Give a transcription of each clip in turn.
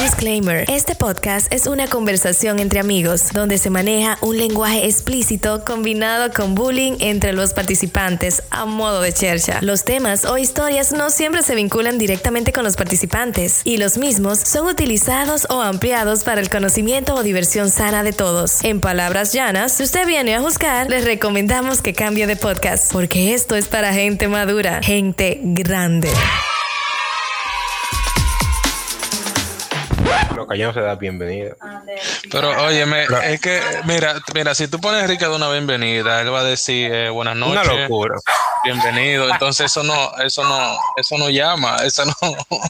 Disclaimer. Este podcast es una conversación entre amigos donde se maneja un lenguaje explícito combinado con bullying entre los participantes a modo de chercha. Los temas o historias no siempre se vinculan directamente con los participantes y los mismos son utilizados o ampliados para el conocimiento o diversión sana de todos. En palabras llanas, si usted viene a juzgar, les recomendamos que cambie de podcast porque esto es para gente madura, gente grande. Ya no se da bienvenida. Pero óyeme, es que, mira, mira, si tú pones a Enrique de una bienvenida, él va a decir eh, buenas noches. Una locura. Bienvenido. Entonces eso no, eso no, eso no llama, eso no.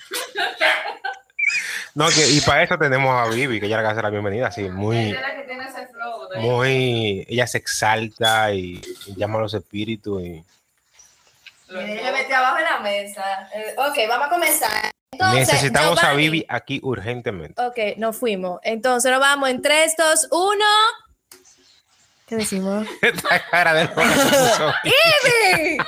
No, que, y para eso tenemos a Vivi, que ella le hace la bienvenida, así, muy. Muy. Ella se exalta y, llama a los espíritus y. Le metí abajo en la mesa. Eh, ok, vamos a comenzar. Necesitamos a Vivi aquí urgentemente. Ok, nos fuimos. Entonces nos vamos en 3, 2, 1. ¿Qué decimos? cara de ¡Ibi!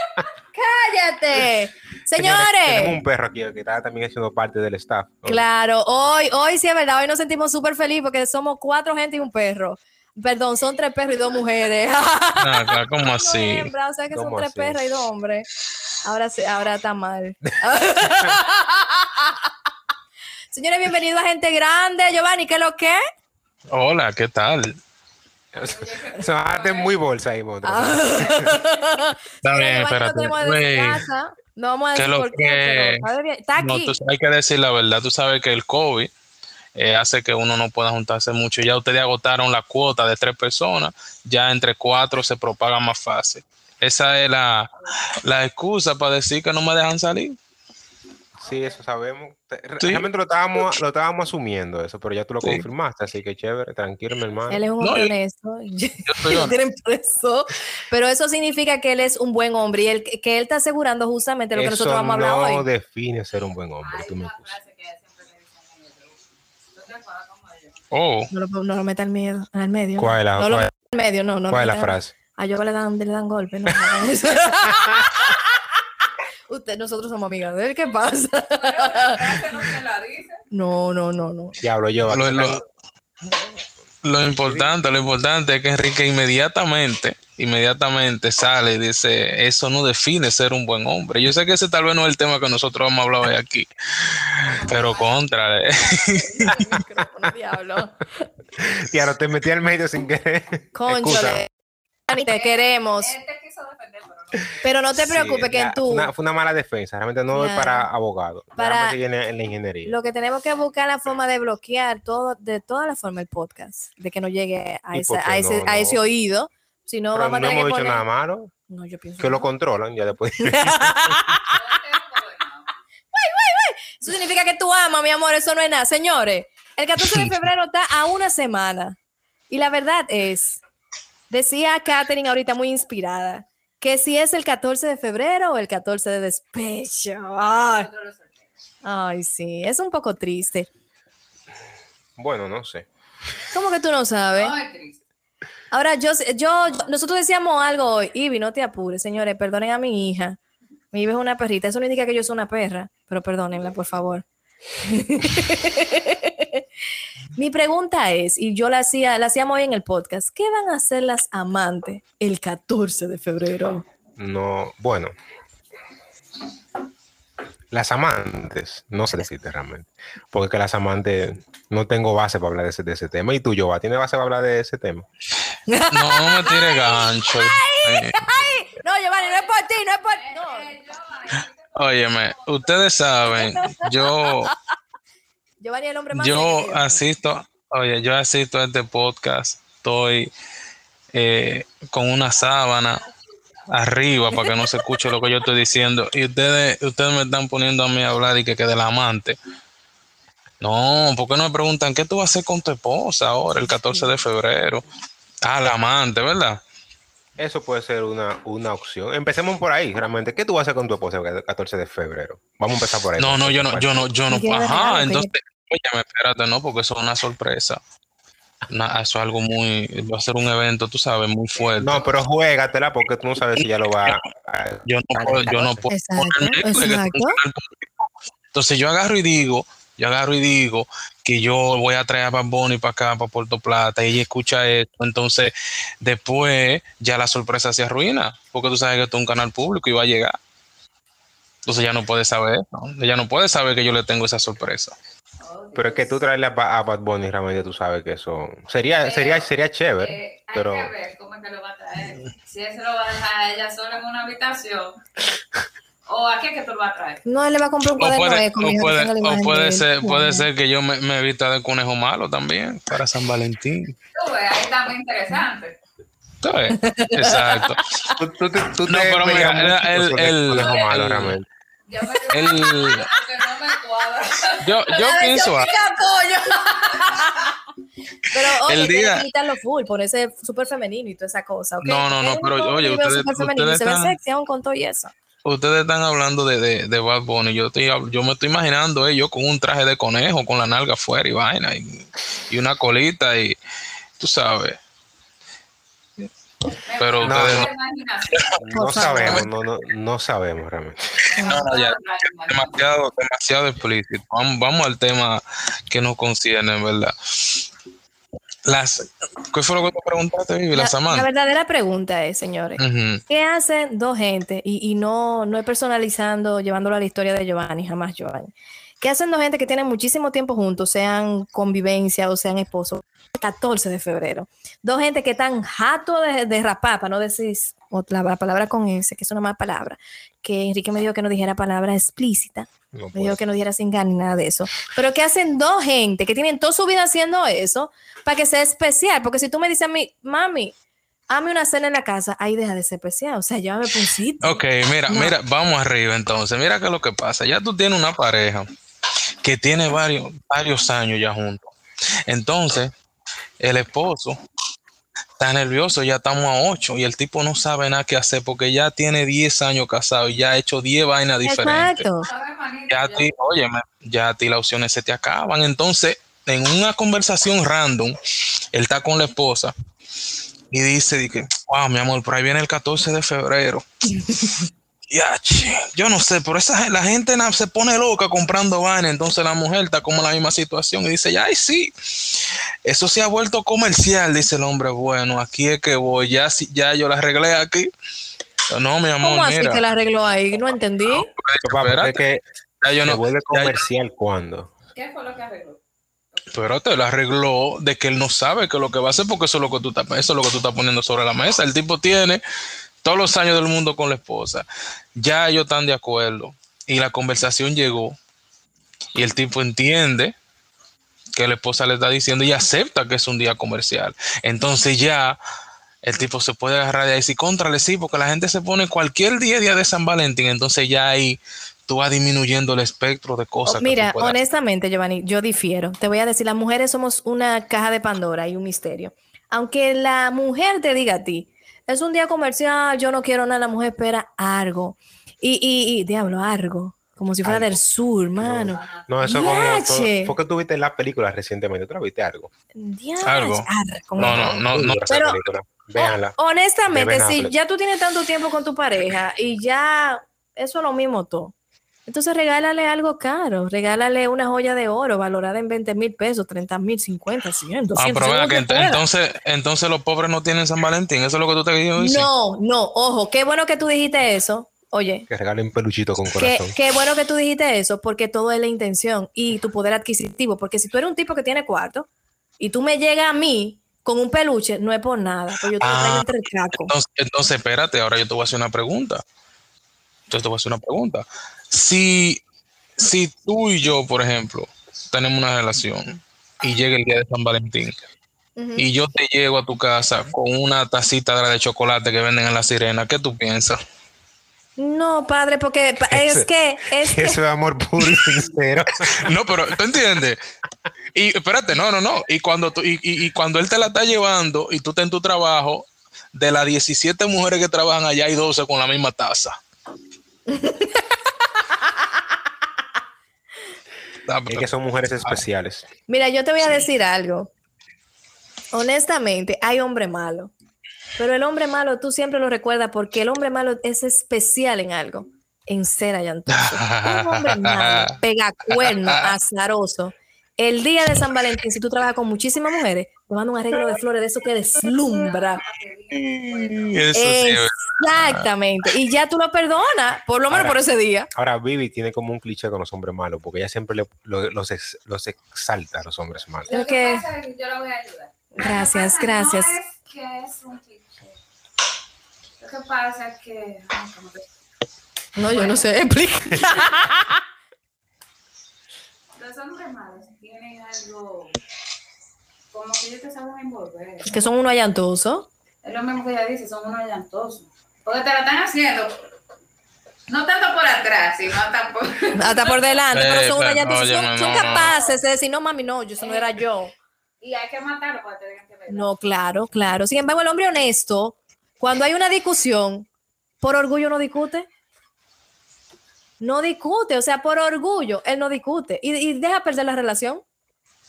¡Cállate! Señores. Tenemos un perro aquí que está también haciendo parte del staff. Claro, hoy, hoy sí es verdad, hoy nos sentimos súper felices porque somos cuatro gente y un perro. Perdón, son tres perros y dos mujeres. Ah, ¿cómo así? o sea que son tres perros y dos hombres. Ahora sí, ahora está mal. Señores, bienvenidos a Gente Grande. Giovanni, ¿qué es lo que? Hola, ¿qué tal? Son muy bolsa ahí, ah. Está bien, espérate. No vamos a decir por qué, está aquí. No, hay que decir la verdad. Tú sabes que el COVID eh, hace que uno no pueda juntarse mucho. Ya ustedes agotaron la cuota de tres personas, ya entre cuatro se propaga más fácil. Esa es la, la excusa para decir que no me dejan salir. Sí, eso sabemos. Realmente lo estábamos, lo estábamos asumiendo eso, pero ya tú lo confirmaste, así que chévere, tranquilo, mi hermano. Él es un hombre honesto. pero eso significa que él es un buen hombre y él, que él está asegurando justamente lo que nosotros vamos a hablar hoy. no define ser un buen hombre, tú me Oh. No lo, no lo meta al medio. Al medio ¿Cuál es la, no lo meta al medio, no. no ¿Cuál es la frase? A yo le dan, le dan golpe, no. Usted, nosotros somos amigas de él, ¿qué pasa? no, no, no, no. Diablo, yo. Lo, lo, lo, importante, lo importante es que Enrique inmediatamente, inmediatamente sale y dice, eso no define ser un buen hombre. Yo sé que ese tal vez no es el tema que nosotros vamos a hablar hoy aquí, pero contra. Diablo. Diablo, te metí al medio sin querer. Concha, te queremos. Pero no te preocupes que tú... fue una mala defensa, realmente no es para abogado, para viene en la ingeniería. Lo que tenemos que buscar la forma de bloquear todo, de toda la forma el podcast, de que no llegue a, ese, a, ese, a ese oído. Si no, vamos no a hemos que dicho nada malo. No, yo pienso que lo controlan ya después. Eso significa que tú amas, mi amor, eso no es nada. Señores, el 14 de febrero está a una semana. Y la verdad es, decía Katherine ahorita muy inspirada, que si es el 14 de febrero o el 14 de despecho. Ay, sí, es un poco triste. Bueno, no sé. ¿Cómo que tú no sabes? Ahora, yo, yo, nosotros decíamos algo hoy, Ivy, no te apures, señores, perdonen a mi hija. Mi hija es una perrita, eso no indica que yo soy una perra, pero perdónenla, por favor. Mi pregunta es, y yo la hacía, la hacíamos hoy en el podcast, ¿qué van a hacer las amantes el 14 de febrero? No, bueno. Las amantes, no se decide realmente, porque que las amantes no tengo base para hablar de ese, de ese tema. ¿Y tú, Joa, tienes base para hablar de ese tema? No, me tire gancho. no, Giovanni, no es por ti, no es por no. Óyeme, ustedes saben, yo yo asisto, oye, yo asisto a este podcast, estoy eh, con una sábana arriba para que no se escuche lo que yo estoy diciendo y ustedes, ustedes me están poniendo a mí a hablar y que quede el amante. No, ¿por qué no me preguntan qué tú vas a hacer con tu esposa ahora, el 14 de febrero? Ah, la amante, ¿verdad? Eso puede ser una, una opción. Empecemos por ahí, realmente. ¿Qué tú vas a hacer con tu esposa el 14 de febrero? Vamos a empezar por ahí. No, no, yo no, yo no, yo no. Ajá, entonces, Oye, espérate, no, porque eso es una sorpresa. eso es algo muy. Va a ser un evento, tú sabes, muy fuerte. No, pero juégatela porque tú no sabes si ya lo va Yo no puedo. Yo no puedo exacto, exacto. Entonces yo agarro y digo: Yo agarro y digo que yo voy a traer a Bad Bunny para acá, para Puerto Plata, y ella escucha esto. Entonces, después ya la sorpresa se arruina, porque tú sabes que esto es un canal público y va a llegar. Entonces ya no puede saber eso. Ella no puede saber que yo le tengo esa sorpresa. Pero es que tú traerle a, a Bad Bunny realmente tú sabes que eso sería, sería, sería chévere, Eh, hay pero que ver cómo es que lo va a traer. Si él se lo va a dejar a ella sola en una habitación. ¿O a qué que tú lo vas a traer? No, él le va a comprar un cuaderno puede, eco, o puede, o de puede ser, puede ser que yo me, me vista de conejo malo también para San Valentín. Tú ves, ahí está muy interesante. ¿Sabes? Exacto. tú, tú, tú, tú No, pero mira, el- el el- conejo malo el- realmente. Yo me El- no me cuadra. Yo, yo pienso, a-. Pero oye, El día- que quitarlo full, ponerse súper femenino y toda esa cosa. ¿ok? No, no, no, pero, oye, ustedes- ustedes se ve están- sexy aún con todo y eso. Ustedes están hablando de, de, de Bad Bunny. Yo, estoy, yo me estoy imaginando ellos con un traje de conejo, con la nalga afuera y vaina, y, y una colita, y tú sabes. Pero No, ustedes no. No sabemos, no, no, no sabemos realmente. No, no, ya. La imaginación. demasiado, demasiado explícito. Vamos, vamos al tema que nos concierne, ¿verdad? Las, ¿Qué fue lo que te preguntaste, Vivi? La, la amantes. verdadera pregunta es, señores, Ujú. ¿qué hacen dos gente? Y, y no, no es personalizando, llevándolo a la historia de Giovanni, jamás Giovanni. ¿Qué hacen dos gente que tienen muchísimo tiempo juntos, sean convivencia o sean esposos? 14 de febrero. Dos gente que están jato de, de rapar, para no decir otra la palabra con ese, que es una mala palabra, que Enrique me dijo que no dijera palabra explícita, No me dijo que no dijera sin ni nada de eso. Pero que hacen dos gente que tienen toda su vida haciendo eso para que sea especial. Porque si tú me dices a mí, mami, hazme una cena en la casa, ahí deja de ser especial. O sea, llévame por un sitio. Ok, mira, No. mira, vamos arriba entonces. Mira qué es lo que pasa. Ya tú tienes una pareja que tiene varios, varios años ya juntos. Entonces, el esposo está nervioso, ya estamos a 8 y el tipo no sabe nada que hacer porque ya tiene 10 años casado y ya ha hecho 10 vainas diferentes. Exacto. Ya a ti, oye, ya a ti las opciones se te acaban. Entonces, en una conversación random, él está con la esposa y dice, di que, wow, mi amor, por ahí viene el 14 de febrero. Ya, yo no sé, pero esa, la gente na- se pone loca comprando vainas, entonces la mujer está como en la misma situación y dice, ay, sí, eso se ha vuelto comercial, dice el hombre, bueno, aquí es que voy, ya, si- ya yo la arreglé aquí. No, mi amor, ¿Cómo así mira, que la arregló ahí? No entendí. Espérate, es que ya yo se no, vuelve ya- comercial cuando. ¿Qué fue lo que arregló? Pero te lo arregló de que él no sabe que lo que va a hacer porque eso es lo que tú estás, eso es lo que tú estás poniendo sobre la mesa. El tipo tiene todos los años del mundo con la esposa. Ya ellos están de acuerdo. Y la conversación llegó. Y el tipo entiende que la esposa le está diciendo y acepta que es un día comercial. Entonces ya el tipo se puede agarrar de ahí y decir, contrale, sí, porque la gente se pone cualquier día, día de San Valentín. Entonces ya ahí tú vas disminuyendo el espectro de cosas. que tú Mira, honestamente, Giovanni, yo difiero. Te voy a decir, las mujeres somos una caja de Pandora y un misterio. Aunque la mujer te diga a ti, es un día comercial, yo no quiero nada, la mujer espera algo. Y, y, y diablo, algo. Como si fuera Algo. del sur, mano. No, eso como. Yache. Fue que tú viste la película recientemente. ¿Tú la viste algo? Algo. No, no, no, no. Pero-. Véanla. Honestamente, De Ben si ya tú tienes tanto tiempo con tu pareja y ya eso es lo mismo todo. Entonces regálale algo caro, regálale una joya de oro valorada en 20 mil pesos, 30 mil, 50, 100, 200. Ah, que entonces, entonces los pobres no tienen San Valentín. Eso es lo que tú queriendo decir. No, no, ojo, qué bueno que tú dijiste eso. Oye, Que regalen un peluchito con corazón. qué bueno que tú dijiste eso, porque todo es la intención y tu poder adquisitivo. Porque si tú eres un tipo que tiene cuarto y tú me llegas a mí con un peluche, no es por nada, pues yo te lo traigo Ah, entre el caco. Entonces, entonces, espérate, ahora yo te voy a hacer una pregunta. Yo te voy a hacer una pregunta. Si, si tú y yo, por ejemplo, tenemos una relación y llega el día de San Valentín y yo te llego a tu casa con una tacita de la de chocolate que venden en la sirena, ¿qué tú piensas? No, padre, porque es Ese- que, es que, Eso es amor puro y sincero. No, pero tú entiendes. Y espérate, no, no, no. Y cuando, tú, y, y- y cuando él te la está llevando y tú estás en tu trabajo, de las 17 mujeres que trabajan allá hay 12 con la misma taza. Es que son mujeres especiales. mira, yo te voy a decir algo. Honestamente, hay hombre malo. Pero el hombre malo tú siempre lo recuerdas porque el hombre malo es especial en algo. en ser allantoso. Un hombre malo, pegacuerno, azaroso. El día de San Valentín, si tú trabajas con muchísimas mujeres, te manda un arreglo de flores de eso que deslumbra. Eso sí, es Exactamente. Y ya tú lo perdonas, por lo menos Ahora- por ese día. Ahora, Vivi tiene como un cliché con los hombres malos, porque ella siempre le- lo- los, ex- los exalta a los hombres malos. Lo que que- pasa es que yo la voy a ayudar. Gracias, gracias. No es que es un cliché. Lo que pasa es que. ay, ¿cómo te- No, yo no sé, explica. Los hombres malos tienen algo. Como que ellos te saben envolver. que son unos allantosos. Es lo mismo que ella dice, son unos llantosos. Porque te lo están haciendo. No tanto por atrás, sino hasta por. Hasta por delante, Eh, pero son unos allantosos. Son, óyeme, son no, no. capaces de decir, no, mami, no, yo eso no era yo. Y hay que matarlo para que te digan que verdad. No, claro, claro. Sin embargo, el hombre honesto, cuando hay una discusión, por orgullo no discute. No discute, o sea, por orgullo, él no discute. Y, y deja perder la relación.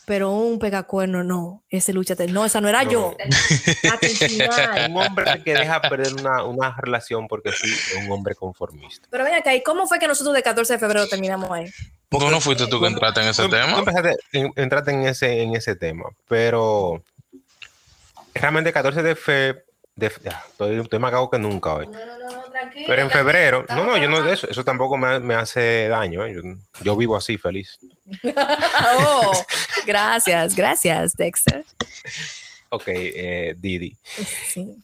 Pero un pegacuerno, no. Ese lúchate. No, esa no era No. yo. Un hombre que deja perder una, una relación porque sí, es un hombre conformista. Pero ven acá, ¿y cómo fue que nosotros de 14 de febrero terminamos ahí? ¿Tú no fuiste tú que entraste en ese tema? entraste en ese, en ese tema, pero realmente 14 de fe, de, ya, estoy, estoy más cago que nunca hoy. No, no, no, tranquilo. Pero en febrero, no, no, yo no, eso, eso tampoco me, me hace daño, ¿eh? yo, yo vivo así feliz. Oh, gracias, gracias, Dexter. Ok, eh, Didi, Sí.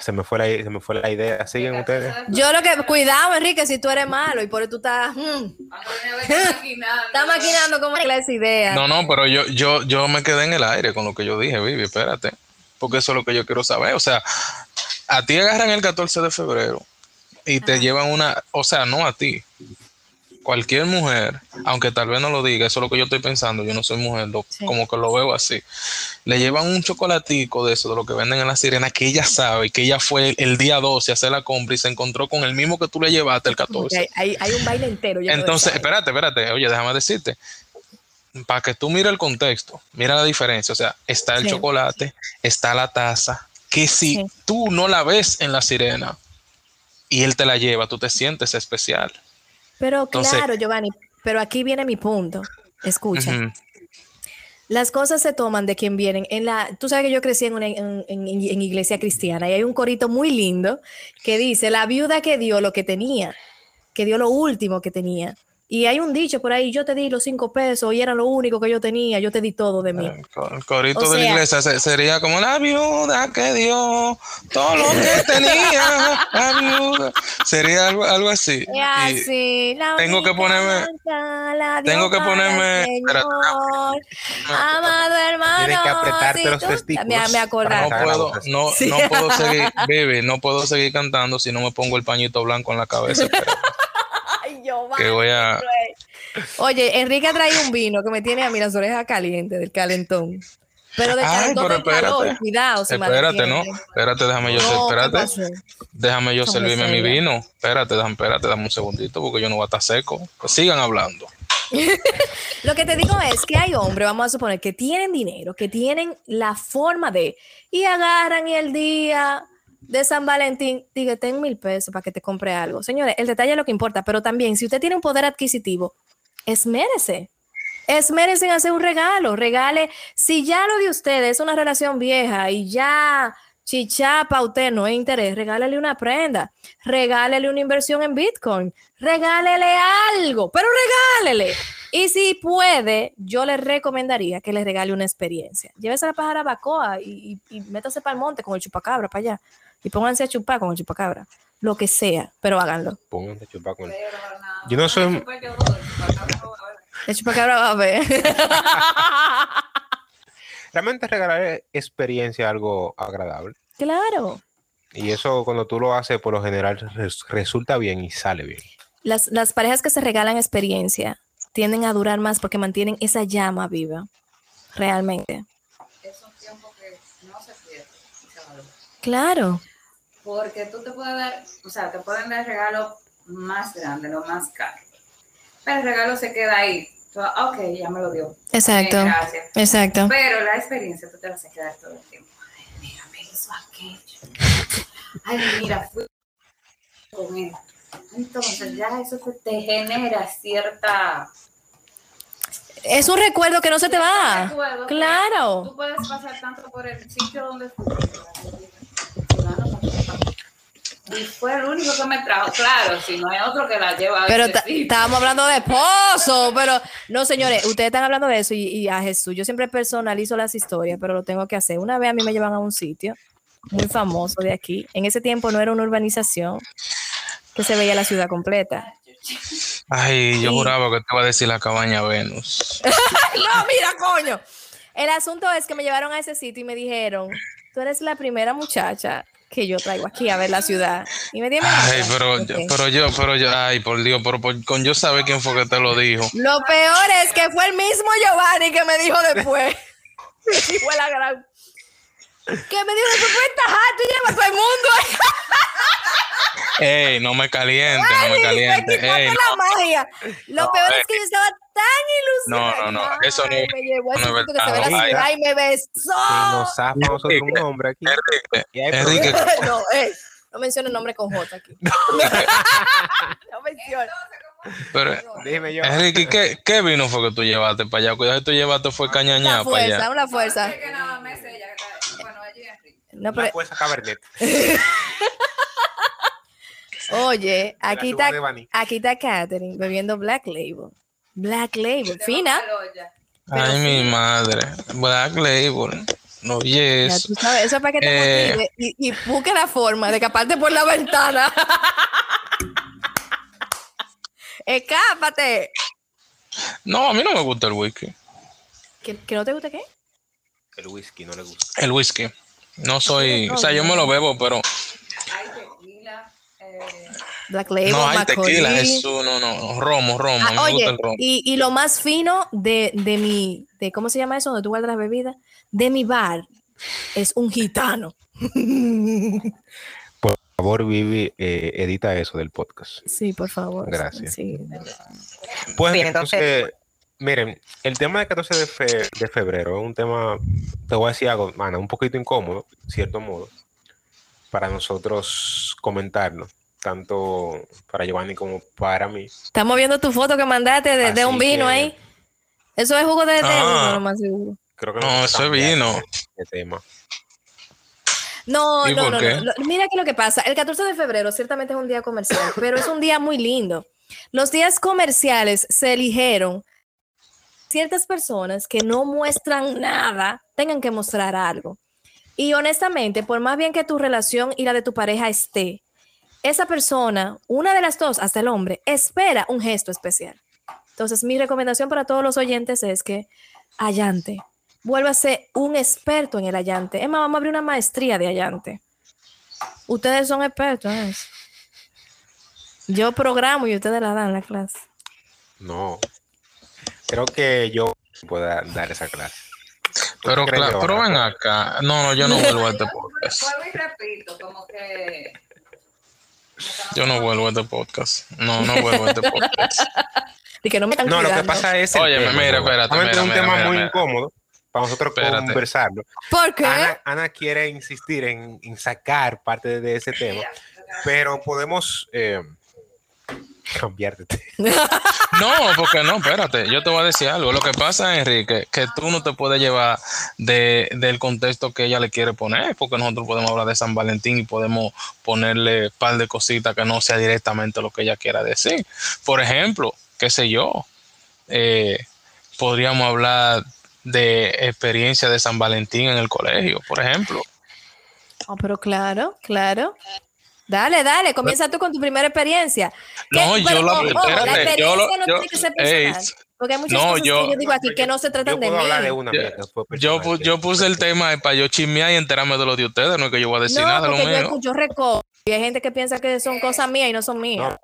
se me fue la, se me fue la idea, siguen ustedes. Yo lo que, cuidado, Enrique, si tú eres malo y por eso tú estás, mm, estás maquinando como esa idea. No, no, pero yo, yo, yo me quedé en el aire con lo que yo dije, Vivi, espérate. Porque eso es lo que yo quiero saber. O sea, a ti agarran el 14 de febrero y te llevan una, o sea, no a ti. Cualquier mujer, aunque tal vez no lo diga, eso es lo que yo estoy pensando, yo no soy mujer, lo- Sí. como que lo veo así. Le llevan un chocolatico de eso, de lo que venden en la sirena, que ella sabe, que ella fue el día 12 a hacer la compra y se encontró con el mismo que tú le llevaste el Como que 14. hay, hay, hay un baile entero. Entonces, espérate, espérate, oye, déjame decirte, para que tú mires el contexto, mira la diferencia, o sea, está el Sí. chocolate, está la taza, que si Sí. tú no la ves en la sirena y él te la lleva, tú te sientes especial. Pero entonces- claro, Giovanni, pero aquí viene mi punto. Escucha, las cosas se toman de quien vienen. En la, tú sabes que yo crecí en una en, en- en iglesia cristiana y hay un corito muy lindo que dice, la viuda que dio lo que tenía, que dio lo último que tenía. Y hay un dicho por ahí, yo te di los cinco pesos y era lo único que yo tenía, yo te di todo de mí. El co- el corito O de la sea- iglesia se- sería como la viuda que dio todo lo que tenía, la viuda. Sería algo, algo así. Y- así, la tengo que ponerme- la tengo que ponerme-. Señor. Amado hermano. Tienes que apretarte si los testículos Me, me no acordaste. para- puedo, no, Sí. no puedo seguir, baby, no puedo seguir cantando si no me pongo el pañito blanco en la cabeza. pero Ay, Giovanni, que voy a, güey. Oye, Enrique ha traído un vino que me tiene a mí las orejas calientes del calentón. Pero del Ay, calentón pero del calor, espérate. cuidado. se espérate, ¿no? Espérate, déjame yo, No, ¿qué espérate, déjame yo servirme mi vino. Espérate, déjame, espérate, dame un segundito porque yo no voy a estar seco. Pues sigan hablando. Lo que te digo es que hay hombres, vamos a suponer, que tienen dinero, que tienen la forma de, y agarran y el día de San Valentín, diga, ten mil pesos para que te compre algo. Señores, el detalle es lo que importa, pero también, si usted tiene un poder adquisitivo, esmérese. Esmérese en hacer un regalo, regale. Si ya lo de usted es una relación vieja y ya chichapa usted no es interés, regálele una prenda, regálele una inversión en Bitcoin, regálele algo, pero regálele. Y si puede, yo le recomendaría que le regale una experiencia. Llévese la pájara Bacoa y, y métase para el monte con el chupacabra para allá. Y pónganse a chupar con el chupacabra. Lo que sea, pero háganlo. Pónganse a chupar con no. Yo no soy-. El chupacabra va a ver. Realmente regalar experiencia es algo agradable. claro. Y eso cuando tú lo haces, por lo general res- resulta bien y sale bien. Las, las parejas que se regalan experiencia tienden a durar más porque mantienen esa llama viva. Realmente. Es un tiempo que no se pierde. Claro. Porque tú te puedes dar, o sea, te pueden dar regalos más grandes, lo más caro. Pero el regalo se queda ahí. Tú, ok, ya me lo dio. Exacto. Gracias. Exacto. Pero la experiencia tú te vas a quedar todo el tiempo. Ay, mira, me hizo aquello. Ay, mira, fui con él. Entonces ya eso te, genera cierta... Es un recuerdo que no se te va. recuerdo Claro. Tú puedes pasar tanto por el sitio donde y fue el único que me trajo, claro, si no hay otro que la lleva a Pero estábamos hablando de esposo, pero no, señores, ustedes están hablando de eso y, y a Jesús. Yo siempre personalizo las historias, pero lo tengo que hacer. Una vez a mí me llevan a un sitio muy famoso de aquí. En ese tiempo no era una urbanización que se veía la ciudad completa. Ay, yo Sí. juraba que te iba a decir la cabaña Venus. No, mira, coño. El asunto es que me llevaron a ese sitio y me dijeron, tú eres la primera muchacha que yo traigo aquí a ver la ciudad. Y me Ay, pero, Ok. pero yo, pero yo, ay, por Dios, pero por- con yo saber quién fue que te lo dijo. Lo peor es que fue el mismo Giovanni que me dijo después. Y fue la gran. Que me dijo después, pues tú llevas todo el mundo. Ey, no me caliente, no me Ay, caliente. me Ey, la magia. Lo No, peor es que yo estaba tan ilusionada. No, no, no, eso no- Ay, me llevó no es sitio que se ve verdad. la ciudad y me Si besó. nos zafa a nosotros un hombre aquí. Enrique, Y hay Enrique, no, ey, no menciones nombre con J aquí. No menciones. pero, Dime yo. Enrique, ¿qué, ¿qué vino fue que tú llevaste para allá? Cuidado, que tú llevaste fue cañañá Una para allá. fuerza, una fuerza. bueno, y Enrique. No, Una pero, fuerza cabernet. oye, aquí está, aquí está Katherine bebiendo Black Label. Black Label, fina. Ay, mi madre. Black Label. No, Ya yes. tú sabes, eso es para que te Eh. motive y, y busque la forma de escaparte por la ventana. Escápate. No, a mí no me gusta el whisky. ¿Que, que no te gusta qué? El whisky no le gusta. El whisky. No soy, o sea, yo me lo bebo, pero Black Label, no hay tequila, Jesús, no, no, romo, romo, Ah, gusta oye, el romo. y, y lo más fino de, de mi, de ¿cómo se llama eso? Donde tú guardas las bebidas, de mi bar, es un gitano. Por favor, Vivi, eh, edita eso del podcast. Sí, por favor. Gracias. Sí. Pues Bien, entonces, miren, el tema del 14 de, fe- de febrero es un tema, te voy a decir algo, Ana, un poquito incómodo, cierto modo, para nosotros comentarlo, tanto para Giovanni como para mí. Estamos viendo tu foto que mandaste de, un vino que- ahí. Eso es jugo de, de Ah. uno, lo más seguro. Creo que No, a eso es vino. de- tema. No, ¿Y no, no, no. Mira que lo que pasa, el 14 de febrero ciertamente es un día comercial, pero es un día muy lindo. Los días comerciales se eligieron ciertas personas que no muestran nada, tengan que mostrar algo. Y honestamente, por más bien que tu relación y la de tu pareja esté, esa persona, una de las dos, hasta el hombre, espera un gesto especial. Entonces, mi recomendación para todos los oyentes es que allante, vuélvase un experto en el allante. Es más, vamos a abrir una maestría de allante. Ustedes son expertos en eso. Yo programo y ustedes la dan la clase. No. Creo que yo pueda dar esa clase. Pero claro, pero ven acá. No, no, yo no vuelvo a este podcast. Vuelvo y repito, como que. Yo no vuelvo a este podcast. No, no vuelvo a este podcast. Y que no me están No, lo que pasa es. Óyeme, tema, mira, ¿no? espérate, mira, es un tema mira, muy mira. incómodo para nosotros Espérate. conversarlo. ¿Por qué? Ana, Ana quiere insistir en, en sacar parte de ese tema, pero podemos eh, cambiar de tema. No, porque no, espérate, yo te voy a decir algo. Lo que pasa, Enrique, que tú no te puedes llevar de, del contexto que ella le quiere poner, porque nosotros podemos hablar de San Valentín y podemos ponerle un par de cositas que no sea directamente lo que ella quiera decir. Por ejemplo, qué sé yo, eh, podríamos hablar de experiencia de San Valentín en el colegio, por ejemplo. Oh, pero claro, claro. Dale, dale, comienza tú con tu primera experiencia. ¿Qué? No, yo Pero, la- ojo, la espérate, yo lo- experiencia no yo- tiene que ser personal. porque hay muchas no, cosas yo- que yo digo aquí que no se Yo tratan de mí. de una Yo- Yo, yo puse el tema para yo chismear y enterarme de lo de ustedes, no es que yo voy a decir No, nada de lo yo mío. escucho recojo y hay gente que piensa que son cosas mías y no son mías.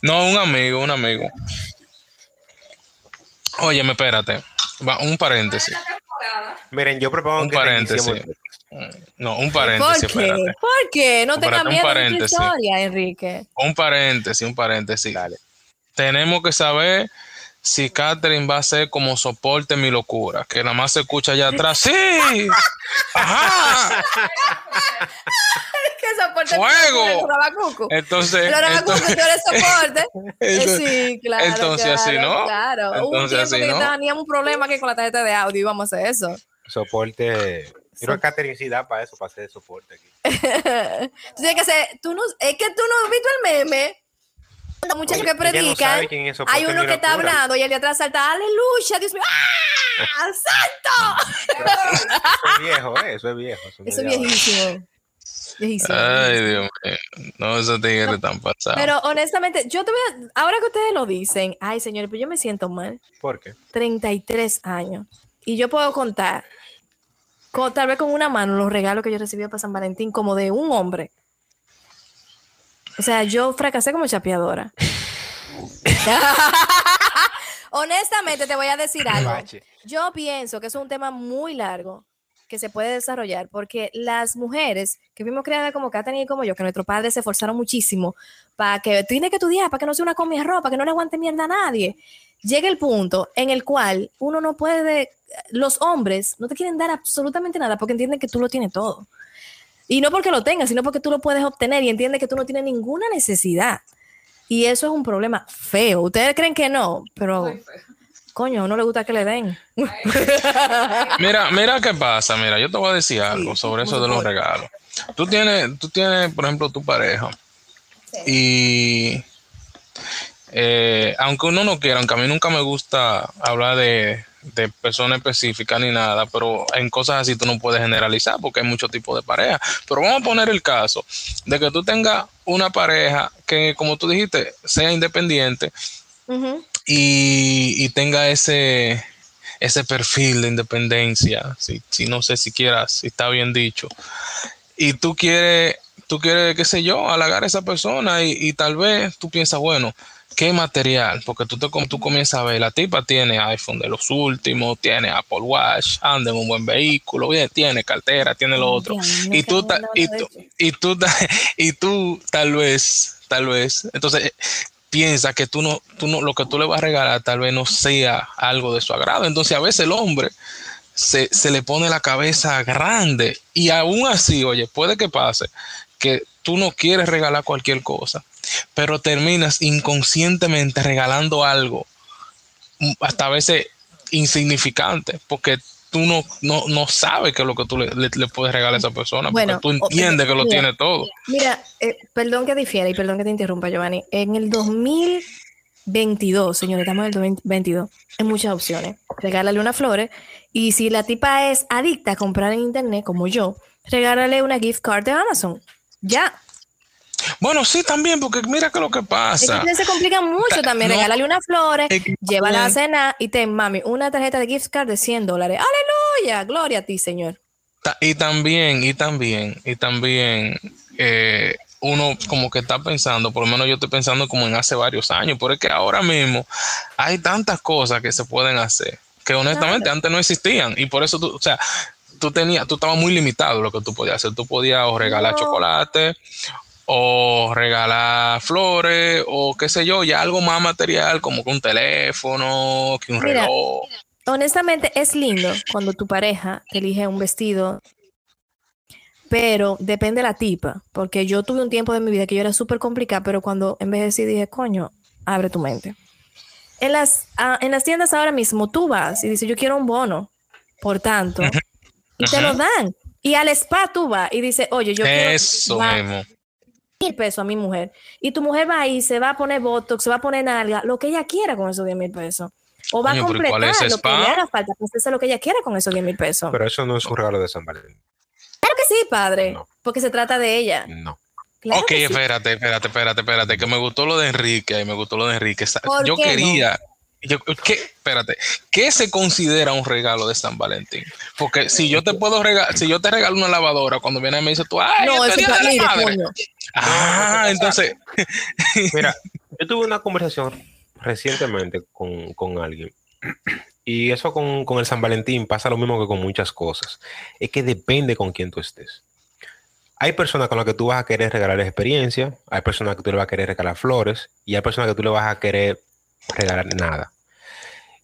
No, un amigo, un amigo. Óyeme, espérate. Va, un paréntesis. Miren, yo propongo Un que paréntesis. Reiniciemos. No, un ¿Por paréntesis, qué? espérate. ¿Por qué? No Espérate, miedo de tu paréntesis. historia, Enrique. Un paréntesis, un paréntesis. Dale. Tenemos que saber si Catherine va a ser como soporte mi locura, que nada más se escucha allá atrás. ¡Sí! ¡Ajá! ¿Qué soporte. ¡Fuego! Entonces, entonces- tú eres soporte. Eh, entonces- sí, claro. entonces así, claro, ¿no? Claro. Hubo un Entonces tiempo así, que ¿no? teníamos un problema que con la tarjeta de audio íbamos a hacer eso. Soporte. Yo creo que Catherine sí da para eso, para hacer soporte aquí. tú tienes que hacer, tú no, es que tú no has visto el meme. Los muchachos que no predican, hay uno que está hablando y el de atrás salta, aleluya, Dios mío, ¡ah! ¡Santo! Eso es viejo, ¿eh? Eso es viejo. Eso, no Eso es viejísimo. Viejísimo. Ay, Dios mío. No, esos tigres están pasados. Pero honestamente, yo te voy a, ahora que ustedes lo dicen, ay señores, pero yo me siento mal. ¿Por qué? 33 años. Y yo puedo contar, con- tal vez con una mano, los regalos que yo recibí para San Valentín como de un hombre. O sea, yo fracasé como chapeadora. Honestamente, te voy a decir algo. Yo pienso que es un tema muy largo que se puede desarrollar porque las mujeres que fuimos creadas como Katherine y como yo, que nuestros padres se esforzaron muchísimo para que tiene que estudiar, para que no sea una comida ropa, para que no le aguante mierda a nadie, llega el punto en el cual uno no puede, los hombres no te quieren dar absolutamente nada porque entienden que tú lo tienes todo. Y no porque lo tengas, sino porque tú lo puedes obtener y entienden que tú no tienes ninguna necesidad. Y eso es un problema feo. Ustedes creen que no, pero. Coño, a uno le gusta que le den. Mira, mira qué pasa. Mira, yo te voy a decir algo Sí, sobre eso de los regalos. Tú tienes, tú tienes, por ejemplo, tu pareja. Y eh, aunque uno no quiera, aunque a mí nunca me gusta hablar de, de personas específicas ni nada, pero en cosas así tú no puedes generalizar porque hay muchos tipos de pareja. Pero vamos a poner el caso de que tú tengas una pareja que, como tú dijiste, sea independiente Ujú. Y, y tenga ese, ese perfil de independencia, si, si no sé siquiera si está bien dicho, y tú quieres, tú quieres, qué sé yo, halagar a esa persona y, y tal vez tú piensas, bueno, ¿qué material? Porque tú, te, tú comienzas a ver, la tipa tiene iPhone de los últimos, tiene Apple Watch, anda en un buen vehículo, bien, tiene cartera, tiene lo otro. Me Y tú, ta- y, tú, de eso. y, tú, y tú tal vez, tal vez, entonces piensa que tú no, tú no, lo que tú le vas a regalar tal vez no sea algo de su agrado. Entonces a veces el hombre se, se le pone la cabeza grande y aún así, oye, puede que pase que tú no quieres regalar cualquier cosa, pero terminas inconscientemente regalando algo mm, hasta a veces insignificante, porque tú no, no, no sabes qué es lo que tú le, le- le puedes regalar a esa persona, Bueno, porque tú entiendes que lo mira, tiene todo. Mira, eh, perdón que difiera y perdón que te interrumpa, Giovanni. En el 2022, señores, estamos en el 2022, hay muchas opciones. Regálale unas flores y si la tipa es adicta a comprar en internet, como yo, regálale una gift card de Amazon. Ya. Bueno, sí, también, porque mira que lo que Es que pasa. se complican mucho también. no. regálale unas flores, llévala a cenar y ten, mami, una tarjeta de gift card de 100 dólares. ¡Aleluya! Gloria a ti, Señor. Y también, y también, y también, eh, uno como que está pensando, por lo menos yo estoy pensando como en hace varios años, pero es que ahora mismo hay tantas cosas que se pueden hacer que honestamente antes no existían y por eso tú, o sea, tú tenías, tú estabas muy limitado lo que tú podías hacer. Tú podías o regalar No. chocolate o regalar flores o qué sé yo, ya algo más material como que un teléfono, que un Mira, reloj. honestamente es lindo cuando tu pareja elige un vestido, pero depende de la tipa, porque yo tuve un tiempo de mi vida que yo era súper complicada, pero cuando envejecí dije, coño, abre tu mente. En las, ah, en las tiendas ahora mismo tú vas y dices, yo quiero un bono, por tanto, y te lo dan. Y al spa tú vas y dices, oye, yo quiero Eso mismo. Mil pesos a mi mujer. Y tu mujer va ahí, se va a poner botox, se va a poner nalga, lo que ella quiera con esos 10 mil pesos. O va Coño, a pero ¿y cuál completar es lo que le haga falta, pues lo que ella quiera con esos 10 mil pesos. Pero eso no es un regalo de San Valentín. claro que sí, padre, No. porque se trata de ella. No. Claro ok, espérate, espérate, espérate, espérate, que me gustó lo de Enrique, me gustó lo de Enrique. Sa- ¿Por Yo no? Yo, ¿qué? Espérate, ¿qué se considera un regalo de San Valentín? Porque si yo te puedo regalar, si yo te regalo una lavadora, cuando viene y me dice tú, ay, No, este está de la madre". Ah, entonces, Mira, yo tuve una conversación recientemente con, con alguien. Y eso con, con el San Valentín pasa lo mismo que con muchas cosas. Es que depende con quién tú estés. Hay personas con las que tú vas a querer regalar experiencia, hay personas que tú le vas a querer regalar flores y hay personas que tú le vas a querer regalar nada.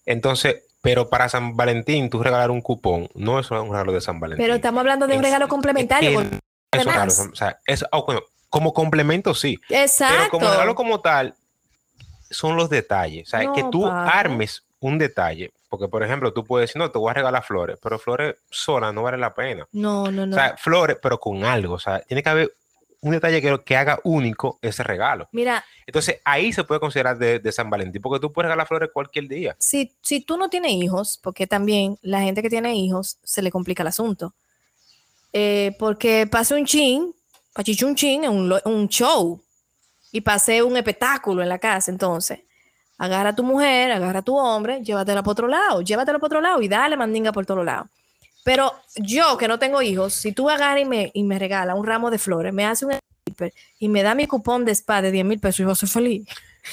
Entonces, pero para San Valentín, tú regalar un cupón no es un regalo de San Valentín. Pero estamos hablando de un Es- regalo es complementario. que es raro. O sea, es, bueno, como complemento sí. Exacto. Pero como regalo como tal, son los detalles. O sea, que tú armes un detalle. Porque, por ejemplo, tú puedes decir, no, te voy a regalar flores, pero flores solas no vale la pena. No, no, no. O sea, flores, pero con algo. O sea, tiene que haber un detalle que, que haga único ese regalo. Mira, Entonces, ahí se puede considerar de, de San Valentín, porque tú puedes regalar flores cualquier día. si, si tú no tienes hijos, porque también la gente que tiene hijos se le complica el asunto. Eh, porque pase un chin, pachiche un chin en un, un show y pase un espectáculo en la casa. Entonces, agarra a tu mujer, agarra a tu hombre, llévatela por otro lado, llévatela por otro lado y dale mandinga por todos lados. Pero yo que no tengo hijos, si tú agarras y me, y me regala un ramo de flores, me hace un y me da mi cupón de spa de 10 mil pesos, yo ser feliz.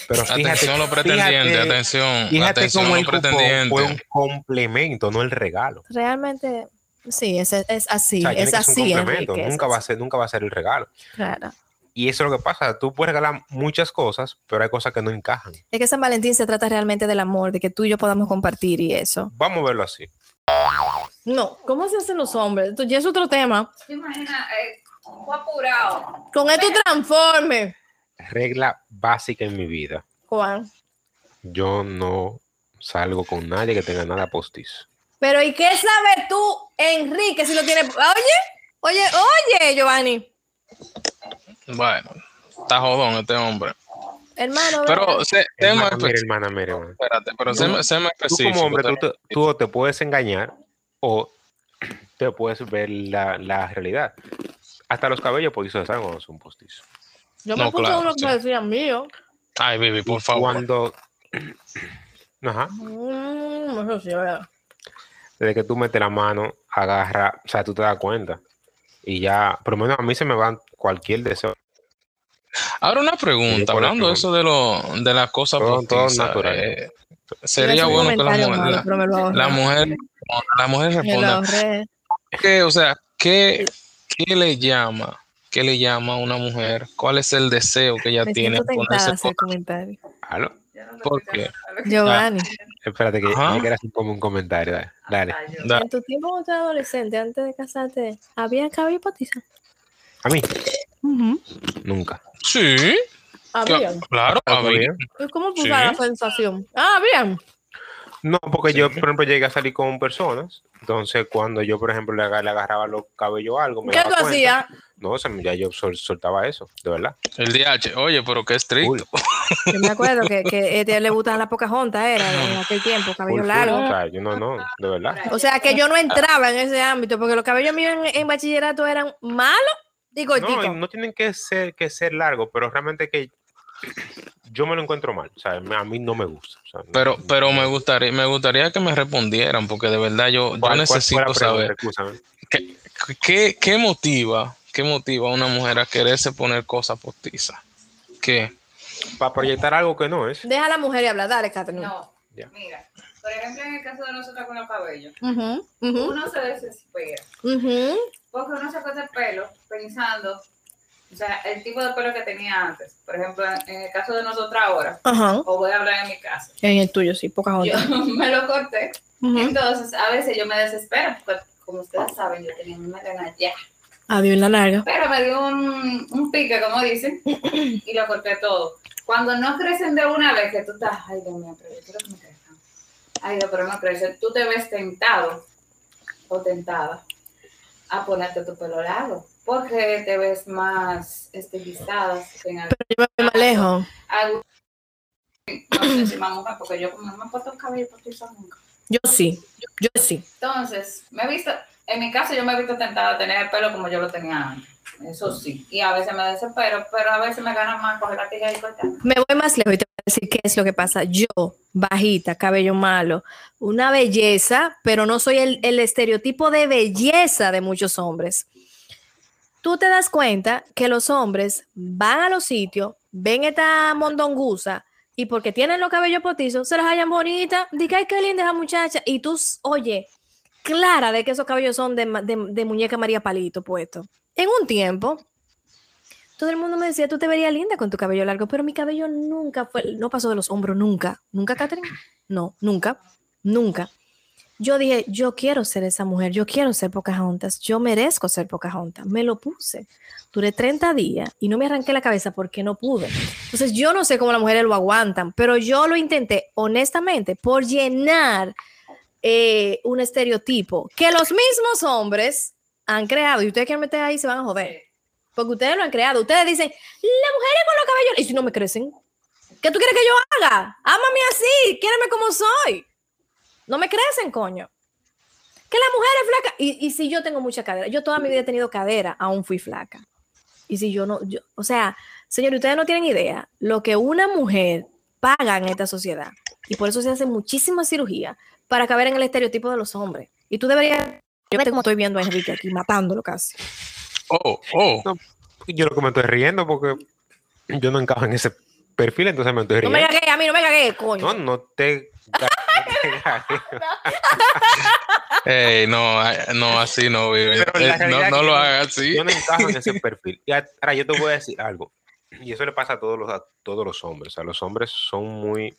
Pero fíjate, Atención los pretendientes, fíjate, atención. fíjate atención cómo los el cupón fue un complemento, no el regalo. Realmente, sí, es, es así, O sea, es ser un así, complemento, Enrique, es nunca va, a así. ser, nunca va a ser el regalo. Claro. Y eso es lo que pasa, tú puedes regalar muchas cosas, pero hay cosas que no encajan. Es que San Valentín se trata realmente del amor, de que tú y yo podamos compartir y eso. Vamos a verlo así. No, ¿cómo se hacen los hombres? Esto ya es otro tema. ¿Te imaginas? Eh, fue apurado. Con esto transforme. Regla básica en mi vida. Juan. Yo no salgo con nadie que tenga nada postizo. Pero ¿y qué sabes tú, Enrique, si lo tienes? Oye, oye, oye, Giovanni. Bueno, está jodón este hombre. Hermano, Pero más Hermana, mira, específico. hermana, mira, hermana. Espérate, pero sé, sé más Tú específico. como hombre, tú te, tú te puedes engañar o te puedes ver la, la realidad. Hasta los cabellos postizos saben cuando son postizos. yo me no, puse claro, uno que sí. me decía mío. Ay, baby, por favor. Cuando... Ajá. Mm, eso sí, ¿verdad? Desde que tú metes la mano, agarra, o sea, tú te das cuenta. Y ya, por lo menos a mí se me van cualquier deseo. Ahora una pregunta, ¿cuál es hablando la de eso de, lo, de las cosas eh, sería bueno que la mujer, malo, la, me la mujer, la mujer Me responda, que, o sea, ¿qué, ¿qué le llama? ¿Qué le llama a una mujer? ¿Cuál es el deseo que ella Me tiene? ponerse hacer cosas? comentario. ¿Por escuché. Giovanni, Espérate que Ajá. quiero hacer como un comentario. Dale. dale. Da- en tu tiempo cuando eras adolescente, antes de casarte, ¿había cabello potizo? A mí, nunca. Sí, claro, Ah, a bien. ¿Y ¿Cómo fue Sí. la sensación? Ah, bien. No, porque yo, por ejemplo, llegué a salir con personas. Entonces, cuando yo, por ejemplo, le, aga- le agarraba los cabellos o algo, me ¿Qué daba tú cuenta. hacías? No, o sea, ya yo sol- soltaba eso, de verdad. El DH, oye, pero qué estricto. Yo me acuerdo que, que a ella le gustaban las Pocahontas, era en aquel tiempo, cabello largo. O sea, yo no, no, de verdad. O sea que yo no entraba en ese ámbito, porque los cabellos míos en, en bachillerato eran malos No, no tienen que ser, que ser largos, pero realmente que yo me lo encuentro mal. O sea, me- a mí no me gusta. o sea, no- Pero, no- pero me gustaría, me gustaría que me respondieran, porque de verdad yo, yo ¿Cuál- cuál fue necesito saber Excúsame. qué, qué, qué motiva, qué motiva a una mujer a quererse poner cosas postizas. ¿Qué? Para proyectar algo que no es. Deja a la mujer y hablar, dale, Catherine. No, Ya. mira, por ejemplo, en el caso de nosotros con los cabellos, uno se desespera ujú. Porque uno se corta el pelo pensando, o sea, el tipo de pelo que tenía antes. Por ejemplo, en el caso de nosotros ahora, Ajá. o voy a hablar en mi caso, En el tuyo, sí, yo Pocahontas. me lo corté, entonces a veces yo me desespero, porque como ustedes saben, yo tenía una melena ya, Adiós en la larga. pero me dio un, un pique, como dicen, y lo corté todo. Cuando no crecen de una vez, que tú estás, ay Dios mío, pero yo quiero que me crezcan. Ay Dios, pero no crecen. Tú te ves tentado o tentada a ponerte tu pelo largo, porque te ves más estilizada. En algo. Yo me más lejos. algo- no sé si porque yo como no me puesto el cabello postizo nunca. Yo sí. Yo sí. Entonces, me he visto, en mi caso yo me he visto tentada a tener el pelo como yo lo tenía antes. Eso sí. Y a veces me desespero, pero a veces me gana más coger la tijera y cortar. Me voy más lejos y te decir qué es lo que pasa. Yo, bajita, cabello malo, una belleza, pero no soy el, el estereotipo de belleza de muchos hombres. Tú te das cuenta que los hombres van a los sitios, ven esta mondongusa y porque tienen los cabellos potizos, se las hallan bonitas, diga, ay, qué linda esa muchacha. Y tú, oye, clara de que esos cabellos son de, de- de muñeca María Palito puesto. En un tiempo, todo el mundo me decía, tú te verías linda con tu cabello largo, pero mi cabello nunca fue, no pasó de los hombros, nunca. ¿Nunca, Catherine? No, nunca, nunca. yo dije, yo quiero ser esa mujer, yo quiero ser Pocahontas, yo merezco ser Pocahontas. Me lo puse. Duré 30 días y no me arranqué la cabeza porque no pude. Entonces, yo no sé cómo las mujeres lo aguantan, pero yo lo intenté honestamente por llenar eh, un estereotipo que los mismos hombres han creado y ustedes quieren meter ahí se van a joder. Porque ustedes lo han creado. Ustedes dicen, las mujeres con los cabellos. Y si no me crecen, ¿qué tú quieres que yo haga? Ámame así, quiéreme como soy. No me crecen, coño. Que la mujer es flaca. Y, y si yo tengo mucha cadera, yo toda mi vida he tenido cadera, aún fui flaca. Y si yo no, yo, o sea, señor, ustedes no tienen idea lo que una mujer paga en esta sociedad. Y por eso se hace muchísima cirugía para caber en el estereotipo de los hombres. Y tú deberías, yo estoy viendo a Enrique aquí, matándolo casi. Oh, oh. No, yo lo que me estoy riendo porque yo no encajo en ese perfil, entonces me estoy No riendo. me cagué, a mí no me cagué, coño. No, no te. no. Ey, no, no, así no, vive. No, no lo hagas así. Yo no encajo en ese perfil. Y ahora yo te voy a decir algo. Y eso le pasa a todos los, a todos los hombres. O sea, los hombres son muy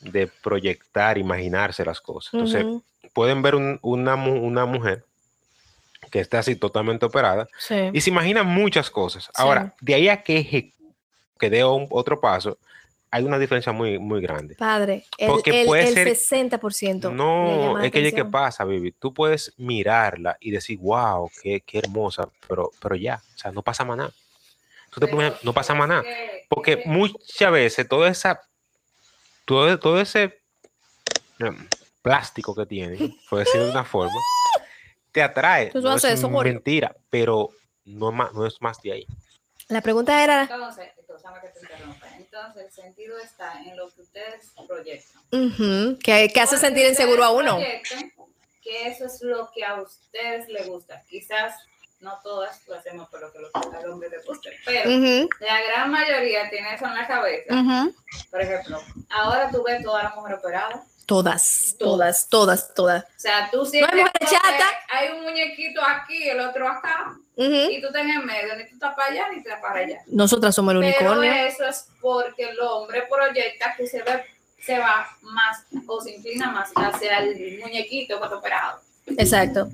de proyectar, imaginarse las cosas. Entonces, pueden ver un- una, una mujer que está así totalmente operada sí. y se imaginan muchas cosas. Ahora, de ahí a que, que dé un- otro paso, hay una diferencia muy, muy grande. Padre, el, Porque el, puede el ser- 60%. le No, es que oye, ¿qué atención. pasa, Vivi? Tú puedes mirarla y decir, wow, qué, qué hermosa, pero, pero ya, o sea, no pasa más nada. Tú te Pero- pones- no pasa más nada. que- Porque que- muchas veces toda esa, todo, todo ese em, plástico que tiene, por decirlo de una forma, te atrae. Tú no haces es eso, mentira, pero no, es más, no es más de ahí. La pregunta era, Entonces, escúchame que te interrumpa. Entonces, el sentido está en lo que ustedes proyectan. ujú, que, que hace sentir inseguro a uno. Que eso es lo que a ustedes les gusta. Quizás no todas lo hacemos por lo que lo- al hombre le guste, pero Ujú, la gran mayoría tiene eso en la cabeza. ujú. Por ejemplo, ahora tú ves toda la mujer operada. Todas, todas, todas, todas. O sea, tú siempre chata. hay un muñequito aquí, el otro acá, y tú estás en el medio, ni tú estás para allá ni tú estás para allá. Nosotras somos el Pero unicornio. eso es porque el hombre proyecta que se, ve, se va más o se inclina más hacia el muñequito operado. Exacto.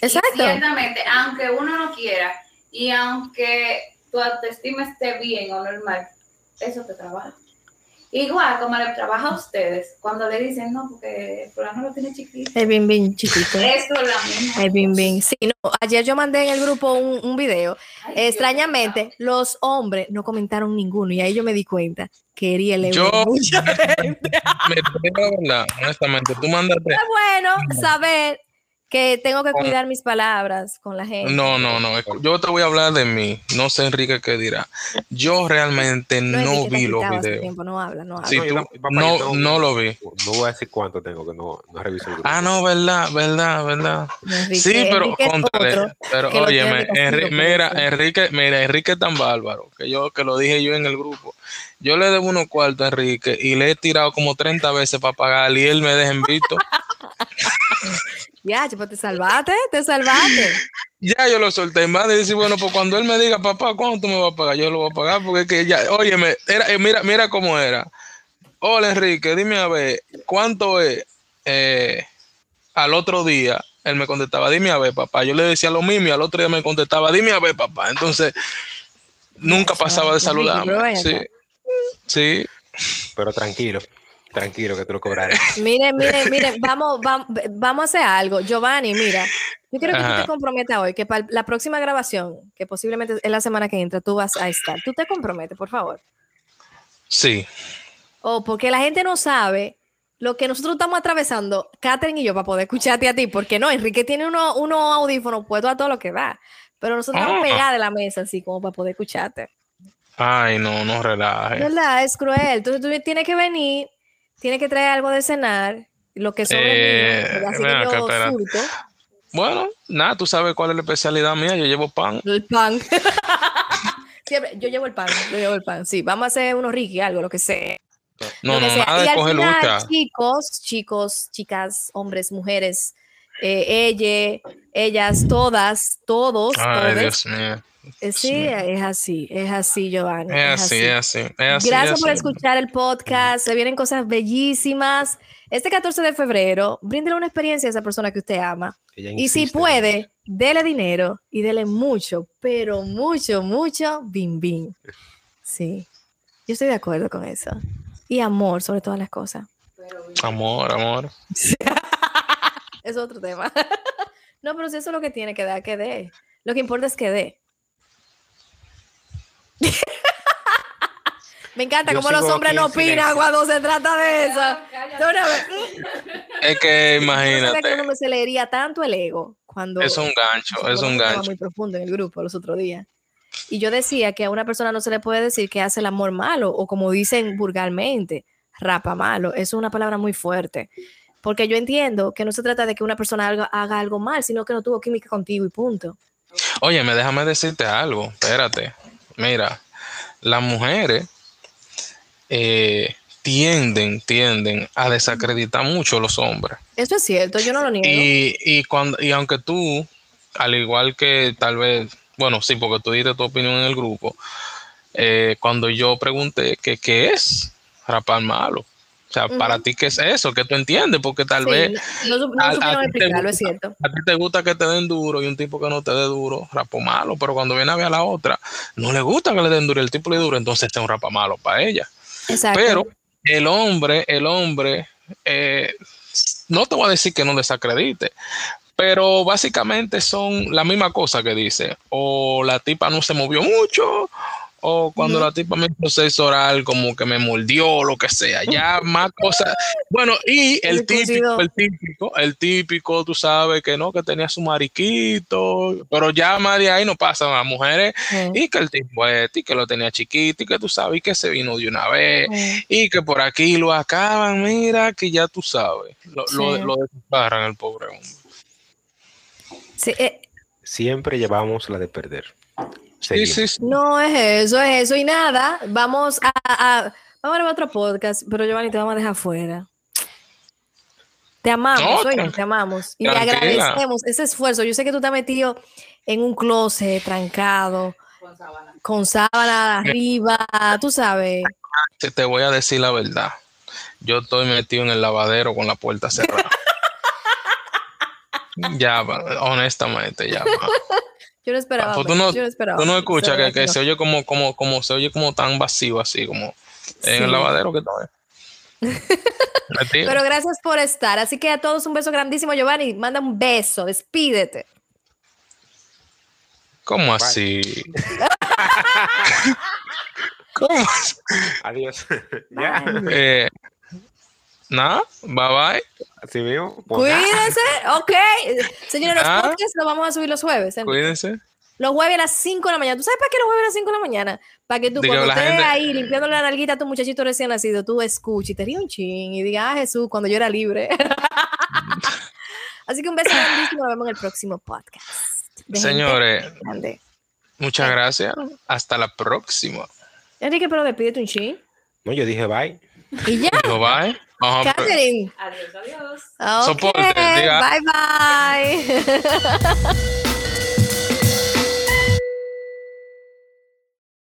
Y Exacto. ciertamente, aunque uno no quiera y aunque tu autoestima esté bien o normal, eso te trabaja. Igual como le trabaja a ustedes cuando le dicen, no, porque el programa lo tiene chiquito. El bim bim chiquito. Eso es la misma. El bim cosa. bim. Sí, no, ayer yo mandé en el grupo un, un video. Ay, Dios Extrañamente, los hombres no comentaron ninguno y ahí yo me di cuenta que Eriel le Yo- mucha gente. Me verdad, honestamente, tú mandaste. Es bueno saber que tengo que cuidar mis palabras con la gente. No, no, no. Yo te voy a hablar de mí. No sé, Enrique, qué dirá. Yo realmente No, vi los videos. tiempo, no habla, no habla. Sí, No, tú- no, lo vi. No voy a decir cuánto tengo, que no, no reviso el grupo. Ah, no, verdad, verdad, verdad. Enrique- Sí, pero otro pero óyeme, Enri- mira. Enrique, mira, Enrique es tan bárbaro, que yo que lo dije yo en el grupo. Yo le debo unos cuartos a Enrique y le he tirado como 30 veces para pagar y él me deja en visto. Ya, pues te salvaste, te salvaste. ya yo lo solté más de decir, bueno, pues cuando él me diga, papá, ¿cuánto tú me vas a pagar? Yo lo voy a pagar porque es que ya, óyeme, era, eh, mira, mira cómo era. Hola Enrique, dime a ver, ¿cuánto es? Eh, al otro día, él me contestaba, dime a ver, papá. Yo le decía lo mismo y al otro día me contestaba, dime a ver, papá. Entonces, nunca pasaba de saludarme. sí. Pero tranquilo, tranquilo que te lo cobraré. Miren, miren, miren, vamos, vamos, vamos a hacer algo. Giovanni, mira, yo quiero que tú te comprometas hoy, que para la próxima grabación, que posiblemente es la semana que entra, tú vas a estar. Tú te comprometes, por favor. Sí, O porque la gente no sabe lo que nosotros estamos atravesando, Catherine y yo, para poder escucharte a ti, porque no, Enrique tiene unos unos audífonos puestos a todo lo que da, pero nosotros estamos Ah. pegados de la mesa, así como para poder escucharte. ay, no, no relaje. ¿Verdad? Es cruel. Entonces tú tienes que venir, tienes que traer algo de cenar, lo que sobre Eh, así que yo surto Bueno, nada, tú sabes cuál es la especialidad mía. Yo llevo pan. el pan. Siempre, yo llevo el pan, yo llevo el pan. Sí, vamos a hacer unos Ricky, algo, lo que sea. No, lo que no, sea. nada y de coger final, lucha. chicos, chicos, chicas, hombres, mujeres, eh, ella, ellas, todas, todos, Ay, todes. Dios mío. Eh, sí, es así, es así, Giovanni. Es así, es así. Es así, Gracias es por así. escuchar el podcast. Se vienen cosas bellísimas. Este 14 de febrero, bríndele una experiencia a esa persona que usted ama. Y si puede, dele dinero y dele mucho, pero mucho, mucho bim bim. Sí, yo estoy de acuerdo con eso. Y amor sobre todas las cosas. Amor, amor. Es otro tema. no, pero si eso es lo que tiene que dar, que dé. Lo que importa es que dé. Me encanta Yo cómo los hombres no opinan silencio. cuando se trata de eso. Es que Yo no sabía que a imagínate, uno se le hería tanto el ego cuando es un gancho, es un gancho. muy profundo en el grupo los otros días. Y yo decía que a una persona no se le puede decir que hace el amor malo o como dicen vulgarmente, rapa malo. Eso es una palabra muy fuerte. Porque yo entiendo que no se trata de que una persona haga, haga algo mal, sino que no tuvo química contigo y punto. Oye, me déjame decirte algo, espérate. Mira, las mujeres eh, tienden, tienden a desacreditar mucho a los hombres. Eso es cierto, yo no lo niego. Y, y cuando, y aunque tú, al igual que tal vez, bueno, sí, porque tú diste tu opinión en el grupo, eh, cuando yo pregunté que qué es rapar malo, o sea, para ti qué es eso, que tú entiendes, porque tal Sí, vez no, no, no a- explicarlo, es cierto. a ti te gusta que te den duro y un tipo que no te dé duro, rapo malo, pero cuando viene a ver a la otra, no le gusta que le den duro y el tipo le duro, entonces este es un rapa malo para ella. Exacto. Pero el hombre, el hombre, eh, no te voy a decir que no desacredite, pero básicamente son la misma cosa que dice. O la tipa no se movió mucho, o cuando la tipa me hizo sexo oral, como que me mordió, lo que sea. Ya más cosas. Bueno, y el típico, el típico, el típico, tú sabes que no, que tenía su mariquito, pero ya más de ahí no pasa las mujeres. Y que el tipo este, y que lo tenía chiquito, y que tú sabes, y que se vino de una vez, y que por aquí lo acaban, mira, que ya tú sabes, lo, lo, Sí. lo desbarran el pobre hombre. Sí, eh, Siempre llevamos la de perder. Sí, sí. No es eso, es eso. Y nada, vamos a, a- vamos a grabar otro podcast, pero Giovanni, te vamos a dejar fuera. Te amamos, No, oye, te amamos. Y le tranquila. agradecemos ese esfuerzo. Yo sé que tú te has metido en un closet trancado, Con sábana. con sábana arriba, tú sabes. Te- voy a decir la verdad. Yo estoy metido en el lavadero con la puerta cerrada. ya, honestamente, ya. Yo no esperaba. Tú no- yo no esperaba Tú no escuchas que, se oye como, como, como se oye como tan vacío así, como en Sí. el lavadero que. Metido. Pero gracias por estar. Así que a todos un beso grandísimo, Giovanni. Manda un beso, despídete. ¿Cómo así? ¿Cómo? Adiós. Eh, Nada, bye bye. Así mismo. Pues. Cuídense, ok. Señores, los Ah. podcasts los vamos a subir los jueves. ¿eh? Cuídense. Los jueves a las 5 de la mañana. ¿Tú sabes para qué los jueves a las 5 de la mañana? Para que tú, Digo, cuando estés gente- ahí limpiando la nalguita a tu muchachito recién nacido, tú escuches y te ríes un chin y digas, ah, Jesús, cuando yo era libre. Así que un beso grandísimo. Nos vemos en el próximo podcast. de Señores, grande. muchas gracias. Hasta la próxima. Enrique, pero despídete un chin. No, yo dije bye. Y ya, Digo, bye. Vamos a- Catherine. Adiós, adiós. Ok, Soporte, diga. Bye, bye.